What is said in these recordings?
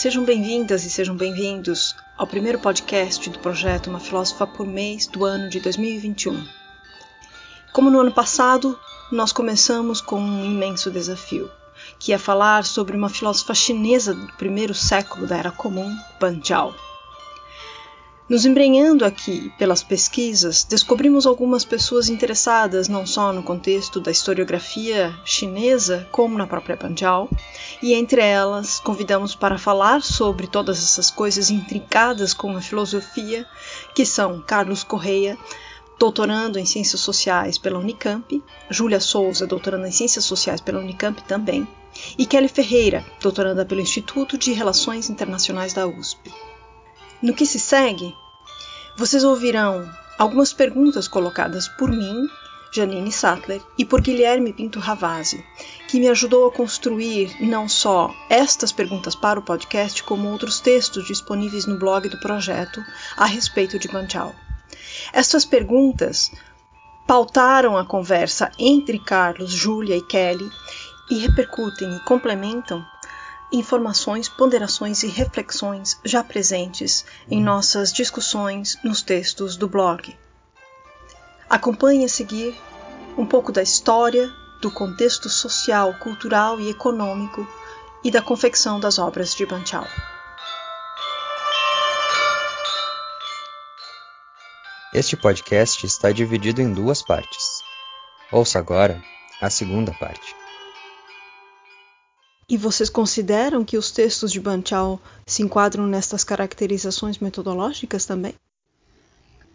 Sejam bem-vindas e sejam bem-vindos ao primeiro podcast do projeto Uma Filósofa por Mês do ano de 2021. Como no ano passado, nós começamos com um imenso desafio, que é falar sobre uma filósofa chinesa do primeiro século da Era Comum, Ban Zhao. Nos embrenhando aqui pelas pesquisas, descobrimos algumas pessoas interessadas não só no contexto da historiografia chinesa, como na própria Panjiao, e entre elas convidamos para falar sobre todas essas coisas intrincadas com a filosofia, que são Carlos Correia, doutorando em Ciências Sociais pela Unicamp, Júlia Souza, doutorando em Ciências Sociais pela Unicamp também, e Kelly Ferreira, doutoranda pelo Instituto de Relações Internacionais da USP. No que se segue, vocês ouvirão algumas perguntas colocadas por mim, Janine Sattler, e por Guilherme Pinto Ravazzi, que me ajudou a construir não só estas perguntas para o podcast, como outros textos disponíveis no blog do projeto a respeito de Banchal. Estas perguntas pautaram a conversa entre Carlos, Júlia e Kelly e repercutem e complementam informações, ponderações e reflexões já presentes em nossas discussões nos textos do blog. Acompanhe a seguir um pouco da história, do contexto social, cultural e econômico e da confecção das obras de Banchal. Este podcast está dividido em duas partes. Ouça agora a segunda parte. E vocês consideram que os textos de Banchal se enquadram nestas caracterizações metodológicas também?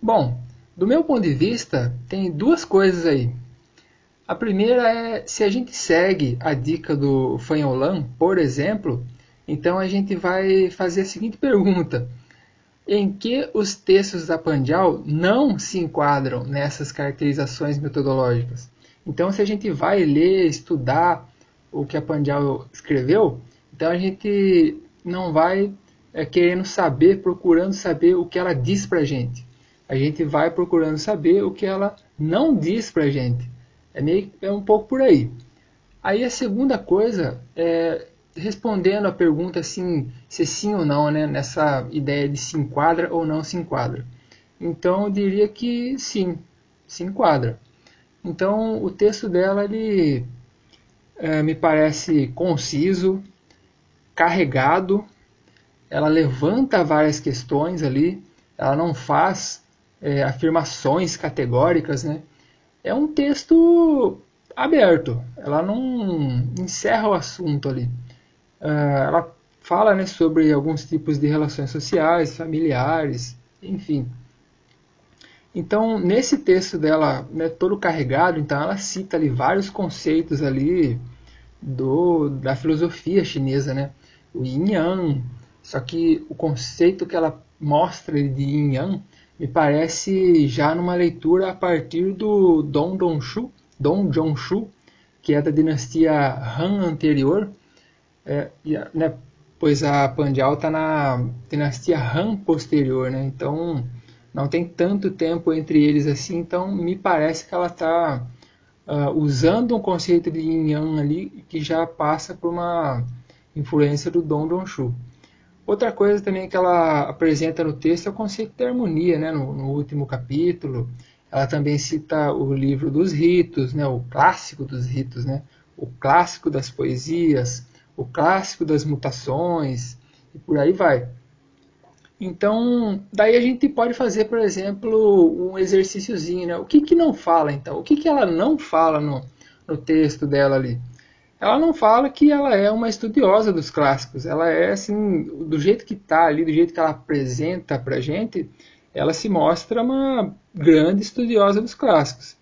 Bom, do meu ponto de vista, tem duas coisas aí. A primeira é se a gente segue a dica do Fanholan, por exemplo, então a gente vai fazer a seguinte pergunta: em que os textos da Pandial não se enquadram nessas caracterizações metodológicas? Então, se a gente vai ler, estudar o que a Pandial escreveu, então a gente não vai é, querendo saber, procurando saber o que ela diz para gente. A gente vai procurando saber o que ela não diz para gente. É, meio, é um pouco por aí. Aí a segunda coisa é respondendo a pergunta assim, se sim ou não, né, nessa ideia de se enquadra ou não se enquadra. Então eu diria que sim, se enquadra. Então o texto dela ele é, me parece conciso, carregado, ela levanta várias questões ali, ela não faz é, afirmações categóricas, né? É um texto aberto, ela não encerra o assunto ali. Uh, ela fala né, sobre alguns tipos de relações sociais, familiares, enfim. Então, nesse texto dela, né, todo carregado, então ela cita ali vários conceitos ali do, da filosofia chinesa, né? O Yin Yang. Só que o conceito que ela mostra de Yin Yang me parece já numa leitura a partir do Dong Dongshu, Dong Zhongshu, que é da dinastia Han anterior, é, né, pois a Pandial está na dinastia Han posterior, né? Então não tem tanto tempo entre eles assim, então me parece que ela está uh, usando um conceito de Yin Yang ali que já passa por uma influência do Dong Dongshu. Outra coisa também que ela apresenta no texto é o conceito de harmonia, né? no, no último capítulo. Ela também cita o livro dos ritos, né? o clássico dos ritos, né? o clássico das poesias, o clássico das mutações, e por aí vai. Então, daí a gente pode fazer, por exemplo, um exercíciozinho, né? O que, que não fala, então? O que, que ela não fala no, no texto dela ali? Ela não fala que ela é uma estudiosa dos clássicos. Ela é, assim, do jeito que está ali, do jeito que ela apresenta para a gente, ela se mostra uma grande estudiosa dos clássicos.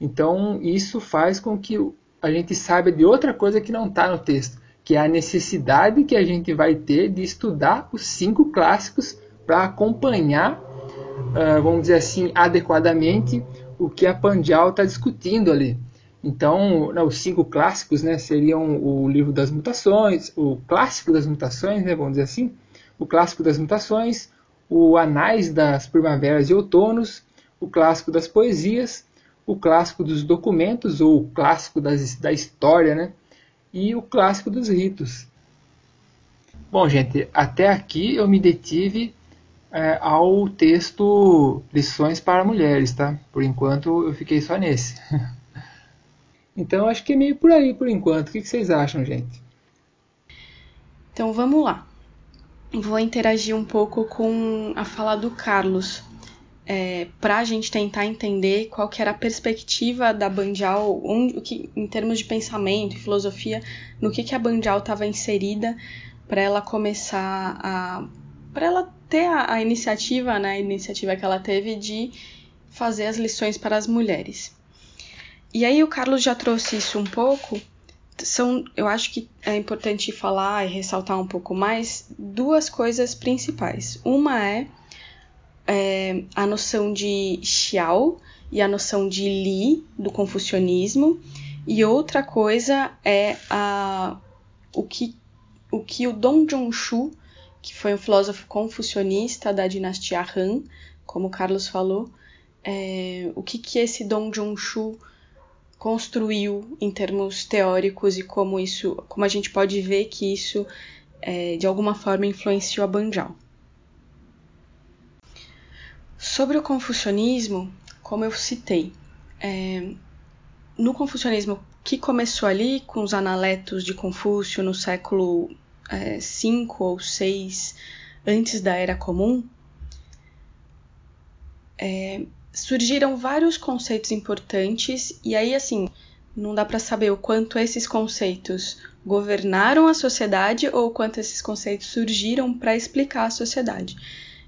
Então, isso faz com que a gente saiba de outra coisa que não está no texto, que é a necessidade que a gente vai ter de estudar os cinco clássicos para acompanhar, uh, vamos dizer assim, adequadamente o que a Pandial está discutindo ali. Então, os cinco clássicos né, seriam o livro das mutações, o clássico das mutações, né, vamos dizer assim, o clássico das mutações, o Anais das Primaveras e Outonos, o clássico das poesias, o clássico dos documentos, ou o clássico das, da história, né, e o clássico dos ritos. Bom, gente, até aqui eu me detive é, ao texto Lições para Mulheres, tá? Por enquanto eu fiquei só nesse. então acho que é meio por aí por enquanto. O que vocês acham, gente? Então vamos lá. Vou interagir um pouco com a fala do Carlos. É, para a gente tentar entender qual que era a perspectiva da Bandial, onde, o que, em termos de pensamento e filosofia, no que, que a Bandial estava inserida para ela começar a para ela ter a, a, iniciativa, né, a iniciativa que ela teve de fazer as lições para as mulheres. E aí o Carlos já trouxe isso um pouco. São, eu acho que é importante falar e ressaltar um pouco mais duas coisas principais. Uma é, é a noção de Xiao e a noção de Li do confucionismo, e outra coisa é a, o que o que o Dong Zhongshu, que foi um filósofo confucionista da dinastia Han, como o Carlos falou, é, o que, que esse Dong Zhongshu construiu em termos teóricos e como isso, como a gente pode ver que isso é, de alguma forma influenciou a Banjal. Sobre o confucionismo, como eu citei, é, no confucionismo que começou ali com os analetos de Confúcio no século é, ou VI antes da Era Comum, é, surgiram vários conceitos importantes e aí assim não dá para saber o quanto esses conceitos governaram a sociedade ou o quanto esses conceitos surgiram para explicar a sociedade.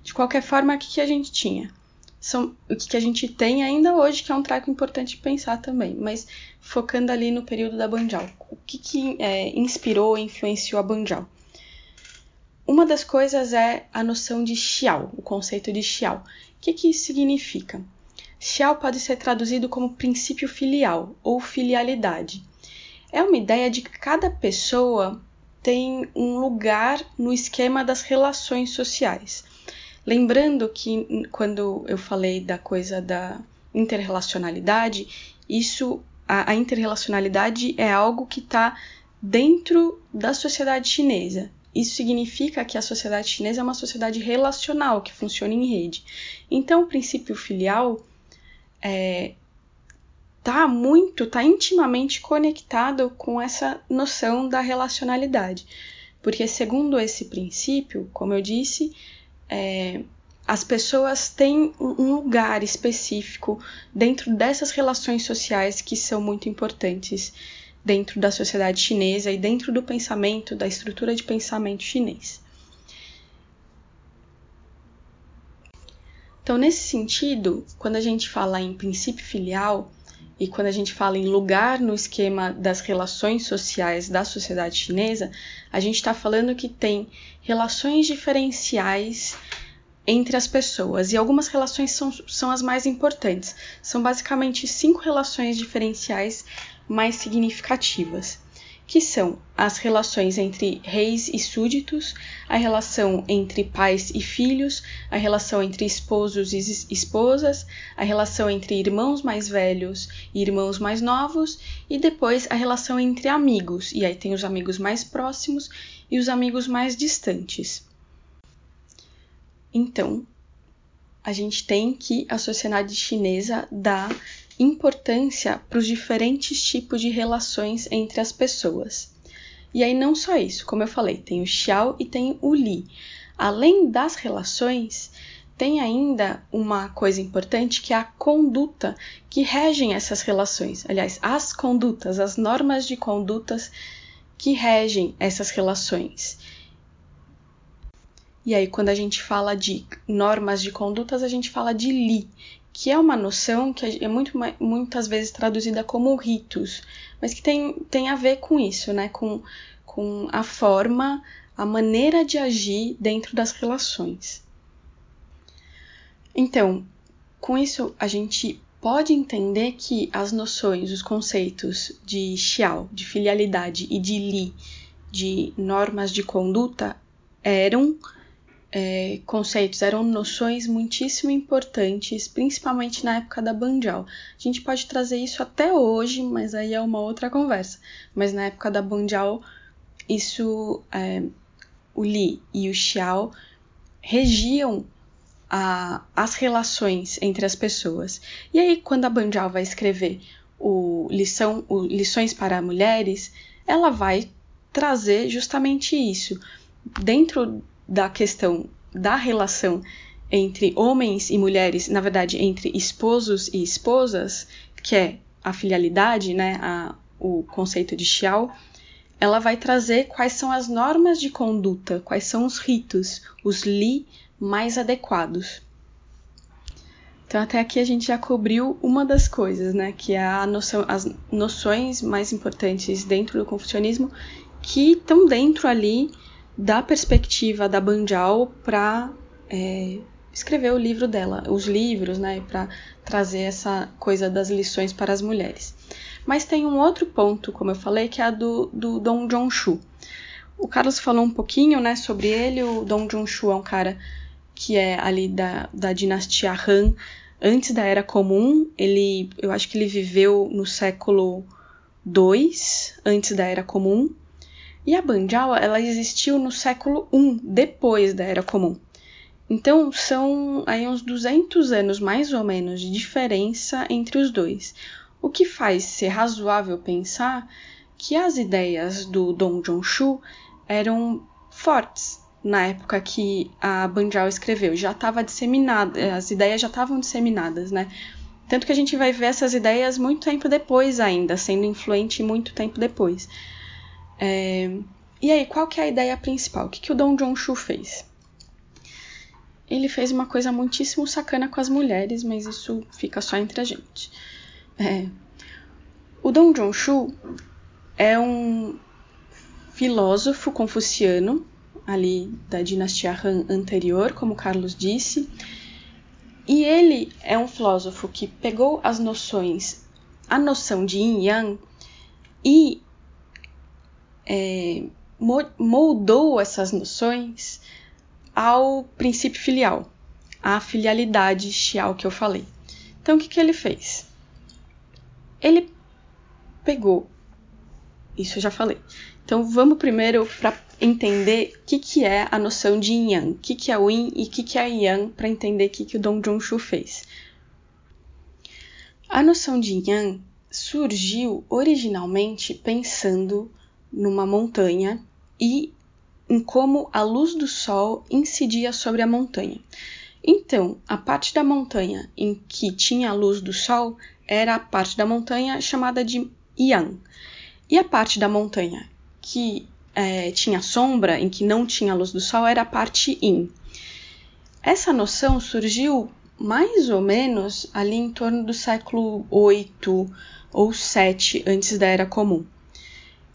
De qualquer forma, o que a gente tinha? São o que a gente tem ainda hoje, que é um traco importante pensar também, mas focando ali no período da Banjal. O que, que é, inspirou e influenciou a Banjal? Uma das coisas é a noção de Xiao, o conceito de Xiao. O que, que isso significa? Xiao pode ser traduzido como princípio filial ou filialidade. É uma ideia de que cada pessoa tem um lugar no esquema das relações sociais. Lembrando que quando eu falei da coisa da interrelacionalidade, isso a, a interrelacionalidade é algo que está dentro da sociedade chinesa. Isso significa que a sociedade chinesa é uma sociedade relacional que funciona em rede. Então, o princípio filial é, tá muito, tá intimamente conectado com essa noção da relacionalidade, porque segundo esse princípio, como eu disse, é, as pessoas têm um lugar específico dentro dessas relações sociais que são muito importantes dentro da sociedade chinesa e dentro do pensamento, da estrutura de pensamento chinês. Então, nesse sentido, quando a gente fala em princípio filial e quando a gente fala em lugar no esquema das relações sociais da sociedade chinesa, a gente está falando que tem relações diferenciais entre as pessoas, e algumas relações são, são as mais importantes. São basicamente cinco relações diferenciais mais significativas, que são as relações entre reis e súditos, a relação entre pais e filhos, a relação entre esposos e esposas, a relação entre irmãos mais velhos e irmãos mais novos, e depois a relação entre amigos, e aí tem os amigos mais próximos e os amigos mais distantes. Então, a gente tem que a sociedade chinesa dá importância para os diferentes tipos de relações entre as pessoas. E aí não só isso, como eu falei, tem o Xiao e tem o Li. Além das relações, tem ainda uma coisa importante que é a conduta que regem essas relações. Aliás, as condutas, as normas de condutas que regem essas relações. E aí, quando a gente fala de normas de condutas, a gente fala de li, que é uma noção que é muito, muitas vezes traduzida como ritos, mas que tem, tem a ver com isso, né? Com, com a forma, a maneira de agir dentro das relações. Então, com isso, a gente pode entender que as noções, os conceitos de Xiao, de filialidade, e de Li, de normas de conduta, eram é, conceitos, eram noções muitíssimo importantes, principalmente na época da Banjal. A gente pode trazer isso até hoje, mas aí é uma outra conversa. Mas na época da Banjal, isso é, o Li e o Xiao regiam a, as relações entre as pessoas. E aí, quando a Banjal vai escrever o, lição, o Lições para Mulheres, ela vai trazer justamente isso. Dentro da questão da relação entre homens e mulheres, na verdade, entre esposos e esposas, que é a filialidade, né, a, o conceito de Xiao, ela vai trazer quais são as normas de conduta, quais são os ritos, os li mais adequados. Então até aqui a gente já cobriu uma das coisas, né, que é a noção, as noções mais importantes dentro do confucionismo que estão dentro ali da perspectiva da Banjal para é, escrever o livro dela, os livros, né, para trazer essa coisa das lições para as mulheres. Mas tem um outro ponto, como eu falei, que é do, do Dong Zhongshu. O Carlos falou um pouquinho, né, sobre ele. O Dong Zhongshu é um cara que é ali da, da dinastia Han, antes da Era Comum. Ele, eu acho que ele viveu no século II, antes da Era Comum. E a Banjal, ela existiu no século I, depois da Era Comum. Então, são aí uns 200 anos, mais ou menos, de diferença entre os dois o que faz ser razoável pensar que as ideias do Dong Zhongshu eram fortes na época que a Banjal escreveu, já estava disseminada, as ideias já estavam disseminadas, né? Tanto que a gente vai ver essas ideias muito tempo depois ainda, sendo influente muito tempo depois. É... E aí, qual que é a ideia principal? O que, que o Dong Zhongshu fez? Ele fez uma coisa muitíssimo sacana com as mulheres, mas isso fica só entre a gente. É. O Dong Zhongshu é um filósofo confuciano, ali da dinastia Han anterior, como Carlos disse, e ele é um filósofo que pegou as noções, a noção de yin yang e é, moldou essas noções ao princípio filial, à filialidade xiao que eu falei. Então, o que, que ele fez? Ele pegou. Isso eu já falei. Então vamos primeiro para entender o que, que é a noção de yang, o que, que é o yin e o que, que é yang, para entender o que, que o Dong Zhongshu fez. A noção de yang surgiu originalmente pensando numa montanha e em como a luz do sol incidia sobre a montanha. Então, a parte da montanha em que tinha a luz do sol era a parte da montanha chamada de Yang. E a parte da montanha que é, tinha sombra, em que não tinha luz do sol, era a parte Yin. Essa noção surgiu mais ou menos ali em torno do século 8 ou 7 antes da Era Comum.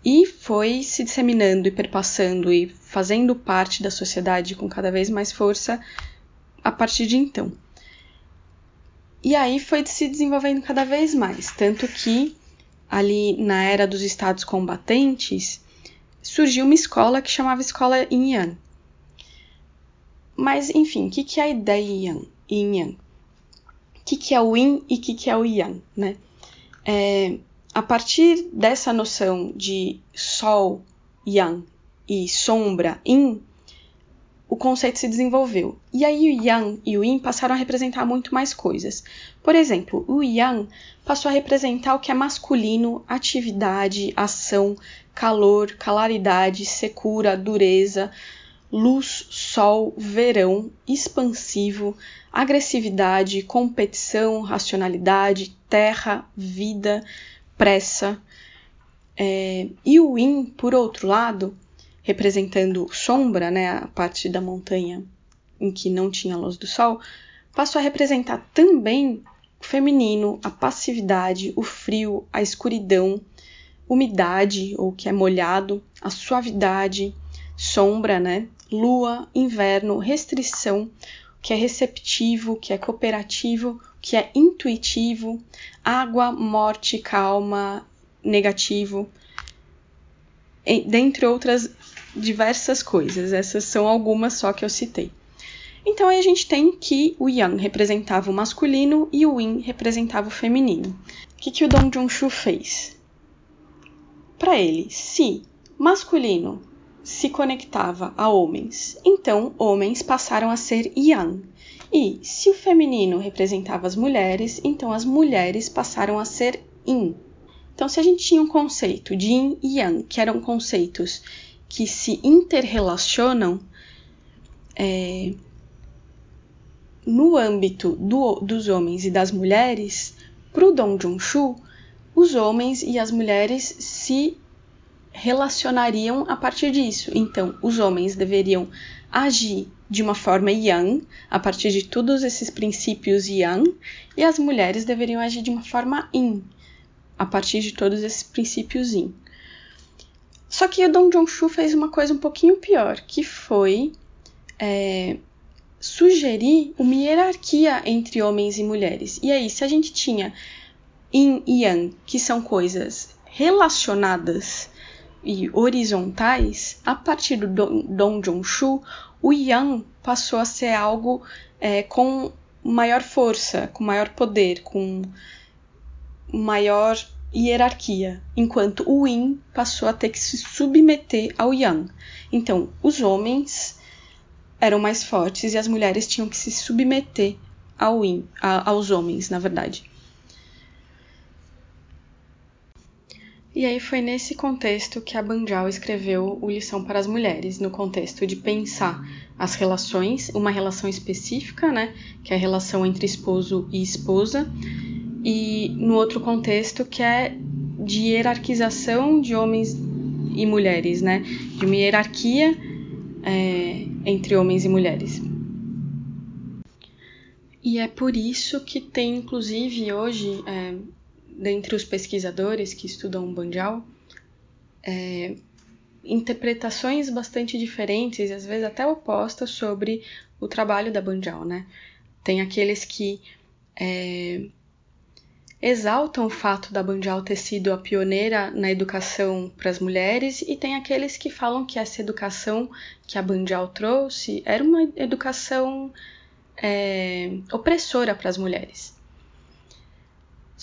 E foi se disseminando e perpassando e fazendo parte da sociedade com cada vez mais força a partir de então. E aí foi se desenvolvendo cada vez mais, tanto que ali na era dos estados combatentes surgiu uma escola que chamava Escola Yin Yang. Mas, enfim, o que, que é a ideia Yin Yang? O que, que é o Yin e o que, que é o Yang, né? É, a partir dessa noção de Sol, Yang e sombra, Yin, o conceito se desenvolveu. E aí o Yang e o Yin passaram a representar muito mais coisas. Por exemplo, o Yang passou a representar o que é masculino, atividade, ação, calor, calaridade, secura, dureza, luz, sol, verão, expansivo, agressividade, competição, racionalidade, terra, vida, pressa. É, e o Yin, por outro lado, representando sombra, né, a parte da montanha em que não tinha luz do sol, passou a representar também o feminino, a passividade, o frio, a escuridão, umidade, ou que é molhado, a suavidade, sombra, né, lua, inverno, restrição, que é receptivo, que é cooperativo, que é intuitivo, água, morte, calma, negativo, dentre outras diversas coisas. Essas são algumas só que eu citei. Então aí a gente tem que o Yang representava o masculino e o Yin representava o feminino. O que, que o Dong Junshu fez? Para ele, se masculino se conectava a homens. Então, homens passaram a ser yang. E se o feminino representava as mulheres, então as mulheres passaram a ser yin. Então, se a gente tinha um conceito de yin e yang, que eram conceitos que se interrelacionam, é, no âmbito do, dos homens e das mulheres, para o Dong Junshu, os homens e as mulheres se relacionariam a partir disso. Então, os homens deveriam agir de uma forma yang, a partir de todos esses princípios yang, e as mulheres deveriam agir de uma forma yin, a partir de todos esses princípios yin. Só que o Dong Junshu fez uma coisa um pouquinho pior, que foi é, sugerir uma hierarquia entre homens e mulheres. E aí, se a gente tinha yin e yang, que são coisas relacionadas e horizontais, a partir do Dong Junshu, o yang passou a ser algo é, com maior força, com maior poder, com maior hierarquia, enquanto o yin passou a ter que se submeter ao yang. Então, os homens eram mais fortes e as mulheres tinham que se submeter ao yin, a, aos homens, na verdade. E aí foi nesse contexto que a Banjal escreveu o Lição para as Mulheres, no contexto de pensar as relações, uma relação específica, né, que é a relação entre esposo e esposa, e no outro contexto que é de hierarquização de homens e mulheres, né, de uma hierarquia é, entre homens e mulheres. E é por isso que tem, inclusive, hoje, é, dentre os pesquisadores que estudam o Banjal, é, interpretações bastante diferentes e às vezes até opostas sobre o trabalho da Banjal, né? Tem aqueles que é, exaltam o fato da Banjal ter sido a pioneira na educação para as mulheres e tem aqueles que falam que essa educação que a Banjal trouxe era uma educação é, opressora para as mulheres.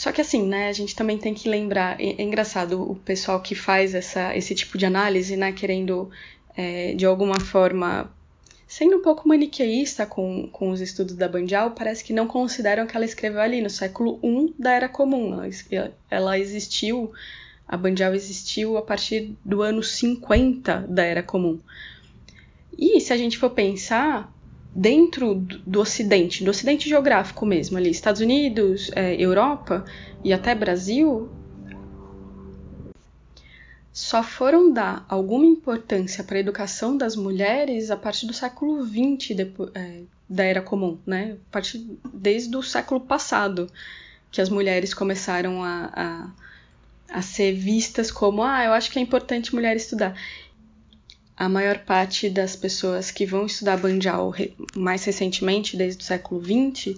Só que assim, né, a gente também tem que lembrar, é, é engraçado o pessoal que faz essa, esse tipo de análise, né, querendo é, de alguma forma, sendo um pouco maniqueísta com, com os estudos da Bandial, parece que não consideram que ela escreveu ali no século I da Era Comum. Ela, ela existiu, a Bandial existiu a partir do ano 50 da Era Comum. E se a gente for pensar, dentro do Ocidente, do Ocidente geográfico mesmo, ali, Estados Unidos, é, Europa e até Brasil, só foram dar alguma importância para a educação das mulheres a partir do século XX depois, é, da Era Comum, né? A partir, desde o século passado, que as mulheres começaram a, a, a ser vistas como, ah, eu acho que é importante mulher estudar a maior parte das pessoas que vão estudar Banjal mais recentemente, desde o século XX,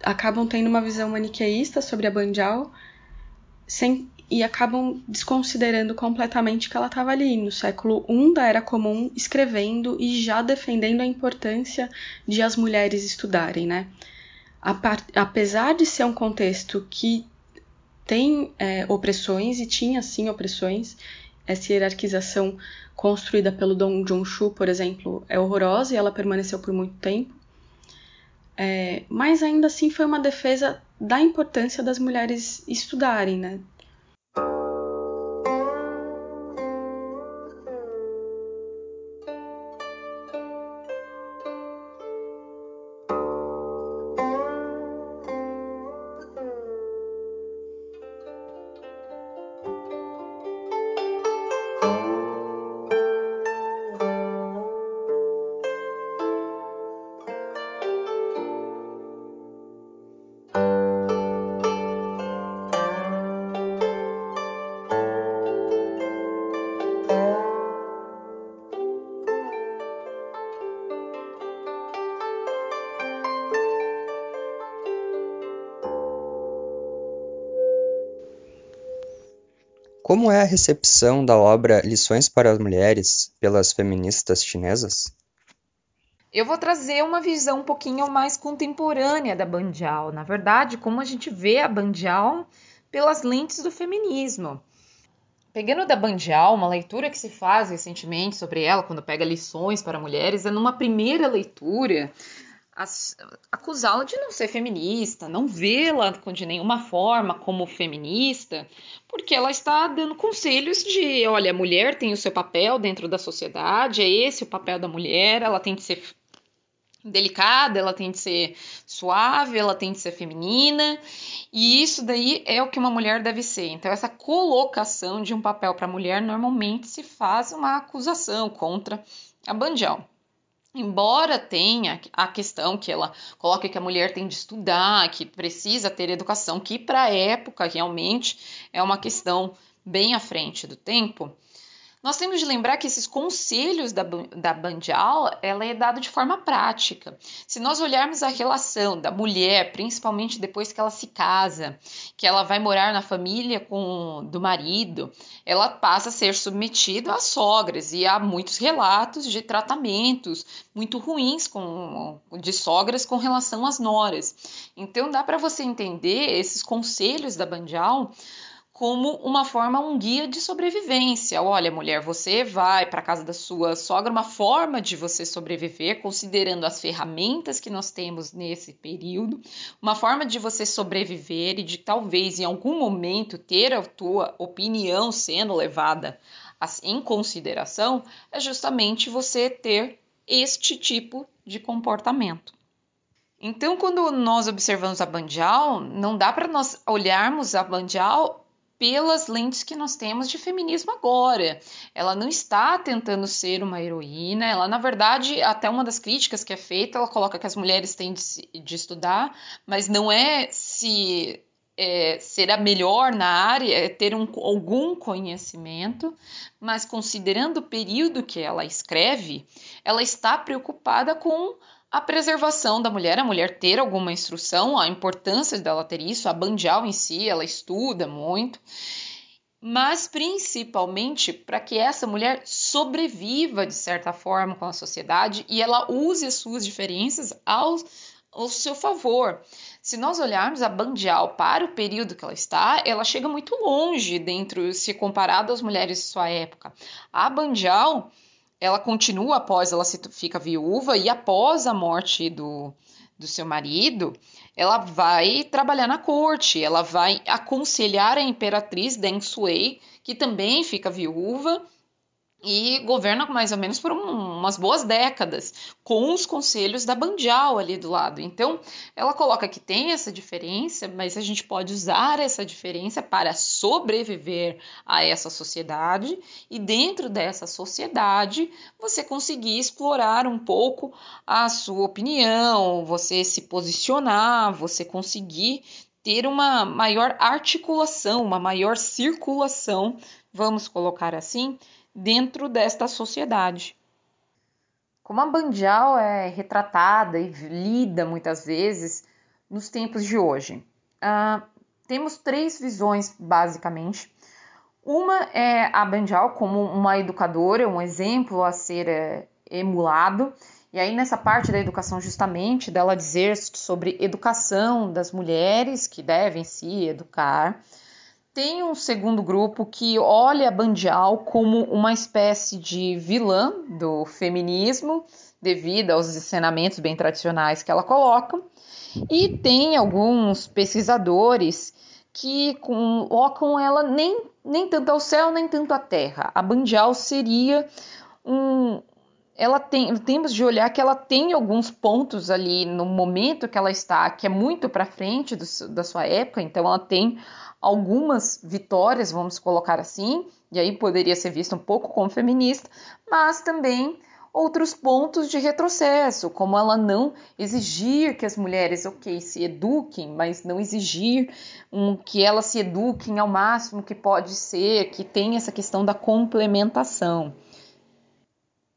acabam tendo uma visão maniqueísta sobre a Banjal sem, e acabam desconsiderando completamente que ela estava ali no século I da Era Comum, escrevendo e já defendendo a importância de as mulheres estudarem, né? Apesar de ser um contexto que tem é, opressões e tinha sim opressões, essa hierarquização construída pelo Dong Junshu, por exemplo, é horrorosa e ela permaneceu por muito tempo. É, mas ainda assim foi uma defesa da importância das mulheres estudarem, né? Como é a recepção da obra Lições para as Mulheres pelas feministas chinesas? Eu vou trazer uma visão um pouquinho mais contemporânea da Bandial. Na verdade, como a gente vê a Bandial pelas lentes do feminismo. Pegando da Bandial, uma leitura que se faz recentemente sobre ela, quando pega lições para mulheres, é numa primeira leitura acusá-la de não ser feminista, não vê-la de nenhuma forma como feminista, porque ela está dando conselhos de, olha, a mulher tem o seu papel dentro da sociedade, é esse o papel da mulher, ela tem que ser delicada, ela tem de ser suave, ela tem de ser feminina, e isso daí é o que uma mulher deve ser. Então, essa colocação de um papel para a mulher normalmente se faz uma acusação contra a Banjal. Embora tenha a questão que ela coloca que a mulher tem de estudar, que precisa ter educação, que para a época realmente é uma questão bem à frente do tempo, nós temos de lembrar que esses conselhos da, da Bandial, ela é dado de forma prática. Se nós olharmos a relação da mulher, principalmente depois que ela se casa, que ela vai morar na família com do marido, ela passa a ser submetida às sogras e há muitos relatos de tratamentos muito ruins com, de sogras com relação às noras. Então dá para você entender esses conselhos da Bandial como uma forma, um guia de sobrevivência. Olha, mulher, você vai para casa da sua sogra, uma forma de você sobreviver, considerando as ferramentas que nós temos nesse período, uma forma de você sobreviver e de talvez em algum momento ter a tua opinião sendo levada em consideração, é justamente você ter este tipo de comportamento. Então, quando nós observamos a Bandial, não dá para nós olharmos a Bandial pelas lentes que nós temos de feminismo agora. Ela não está tentando ser uma heroína, ela, na verdade, até uma das críticas que é feita, ela coloca que as mulheres têm de, de estudar, mas não é se é, ser a melhor na área, é ter um, algum conhecimento, mas considerando o período que ela escreve, ela está preocupada com a preservação da mulher, a mulher ter alguma instrução, a importância dela ter isso, a Bandial em si, ela estuda muito, mas principalmente para que essa mulher sobreviva de certa forma com a sociedade e ela use as suas diferenças ao, ao seu favor. Se nós olharmos a Bandial para o período que ela está, ela chega muito longe dentro, se comparado às mulheres de sua época. A Bandial ela continua após ela se fica viúva e após a morte do, do seu marido, ela vai trabalhar na corte, ela vai aconselhar a imperatriz Deng Sui, que também fica viúva e governa mais ou menos por um, umas boas décadas, com os conselhos da Bandial ali do lado. Então, ela coloca que tem essa diferença, mas a gente pode usar essa diferença para sobreviver a essa sociedade e dentro dessa sociedade você conseguir explorar um pouco a sua opinião, você se posicionar, você conseguir ter uma maior articulação, uma maior circulação, vamos colocar assim, dentro desta sociedade. Como a Bandial é retratada e lida muitas vezes nos tempos de hoje? Uh, temos três visões, basicamente. Uma é a Bandial como uma educadora, um exemplo a ser é, emulado. E aí, nessa parte da educação, justamente, dela dizer sobre educação das mulheres que devem se educar. Tem um segundo grupo que olha a Bandial como uma espécie de vilã do feminismo, devido aos ensinamentos bem tradicionais que ela coloca. E tem alguns pesquisadores que colocam ela nem, nem tanto ao céu, nem tanto à terra. A Bandial seria um. Ela tem, temos de olhar que ela tem alguns pontos ali no momento que ela está, que é muito para frente do, da sua época, então ela tem algumas vitórias, vamos colocar assim, e aí poderia ser visto um pouco como feminista, mas também outros pontos de retrocesso, como ela não exigir que as mulheres, ok, se eduquem, mas não exigir um, que elas se eduquem ao máximo que pode ser, que tem essa questão da complementação.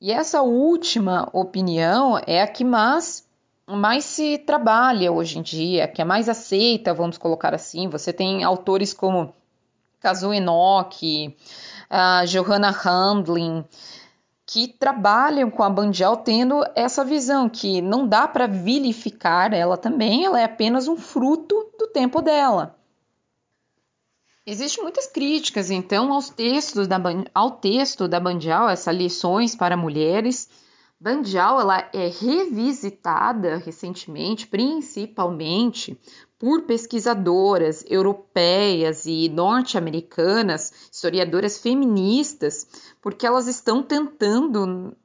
E essa última opinião é a que mais mais se trabalha hoje em dia, que é mais aceita, vamos colocar assim. Você tem autores como Kazuo Enoki, a Johanna Handlin, que trabalham com a Bandial tendo essa visão que não dá para vilificar ela também, ela é apenas um fruto do tempo dela. Existem muitas críticas, então, aos textos da, ao texto da Bandial, essas lições para mulheres. Bandial ela é revisitada recentemente, principalmente por pesquisadoras europeias e norte-americanas, historiadoras feministas, porque elas estão tentando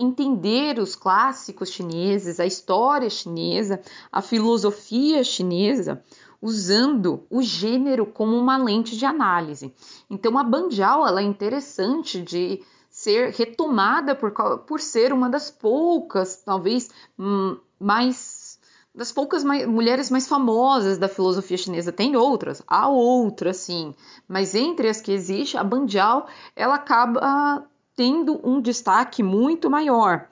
entender os clássicos chineses, a história chinesa, a filosofia chinesa, usando o gênero como uma lente de análise. Então a Banjal ela é interessante de ser retomada por, por ser uma das poucas, talvez hum, mais das poucas mais, mulheres mais famosas da filosofia chinesa. Tem outras, há outras sim, mas entre as que existe, a Banjal ela acaba tendo um destaque muito maior.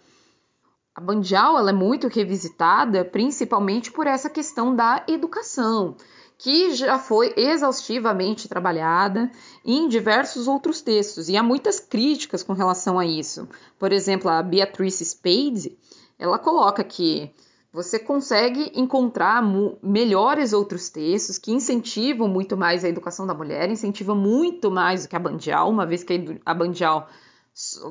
A Banjal ela é muito revisitada, principalmente por essa questão da educação, que já foi exaustivamente trabalhada em diversos outros textos, e há muitas críticas com relação a isso. Por exemplo, a Beatrice Spade, ela coloca que você consegue encontrar melhores outros textos que incentivam muito mais a educação da mulher, incentivam muito mais do que a Bandial, uma vez que a Bandial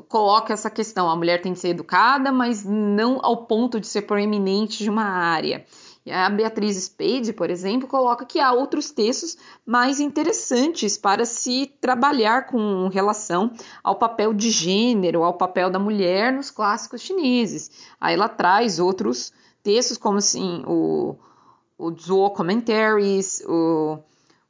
coloca essa questão: a mulher tem que ser educada, mas não ao ponto de ser proeminente de uma área. E a Beatriz Spade, por exemplo, coloca que há outros textos mais interessantes para se trabalhar com relação ao papel de gênero, ao papel da mulher nos clássicos chineses. Aí ela traz outros textos, como assim, o, o Zuo Commentaries, o,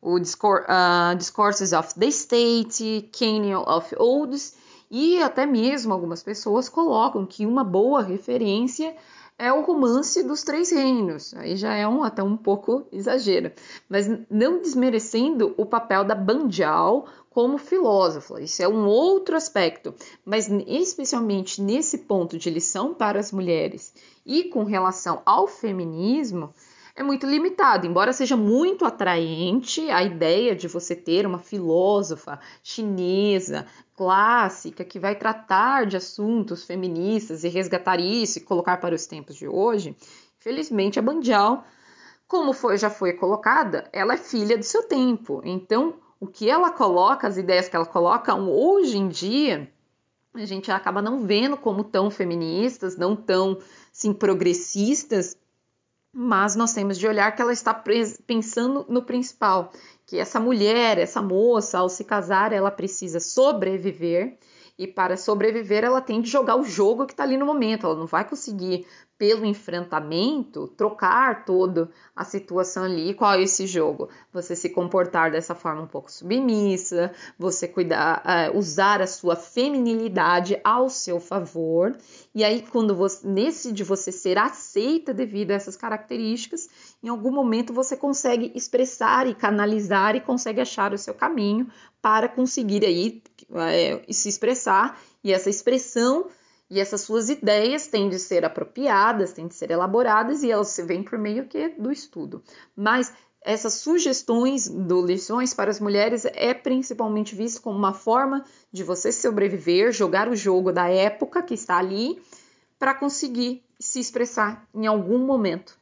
o uh, Discourses of the State, Canyon of Odes, e até mesmo algumas pessoas colocam que uma boa referência é o romance dos três reinos. Aí já é um, até um pouco exagero. Mas não desmerecendo o papel da Banjal como filósofa. Isso é um outro aspecto. Mas especialmente nesse ponto de lição para as mulheres e com relação ao feminismo, é muito limitado, embora seja muito atraente a ideia de você ter uma filósofa chinesa clássica que vai tratar de assuntos feministas e resgatar isso e colocar para os tempos de hoje. Felizmente, a Bandial, como foi, já foi colocada, ela é filha do seu tempo. Então, o que ela coloca, as ideias que ela coloca hoje em dia, a gente acaba não vendo como tão feministas, não tão sim progressistas, mas nós temos de olhar que ela está pensando no principal, que essa mulher, essa moça, ao se casar, ela precisa sobreviver e para sobreviver ela tem de jogar o jogo que está ali no momento. Ela não vai conseguir pelo enfrentamento, trocar toda a situação ali. Qual é esse jogo? Você se comportar dessa forma um pouco submissa, você cuidar, uh, usar a sua feminilidade ao seu favor. E aí, quando você, nesse de você ser aceita devido a essas características, em algum momento você consegue expressar e canalizar e consegue achar o seu caminho para conseguir aí uh, se expressar. E essa expressão e essas suas ideias têm de ser apropriadas, têm de ser elaboradas e elas vêm por meio que do estudo. Mas essas sugestões do lições para as mulheres é principalmente visto como uma forma de você sobreviver, jogar o jogo da época que está ali para conseguir se expressar em algum momento.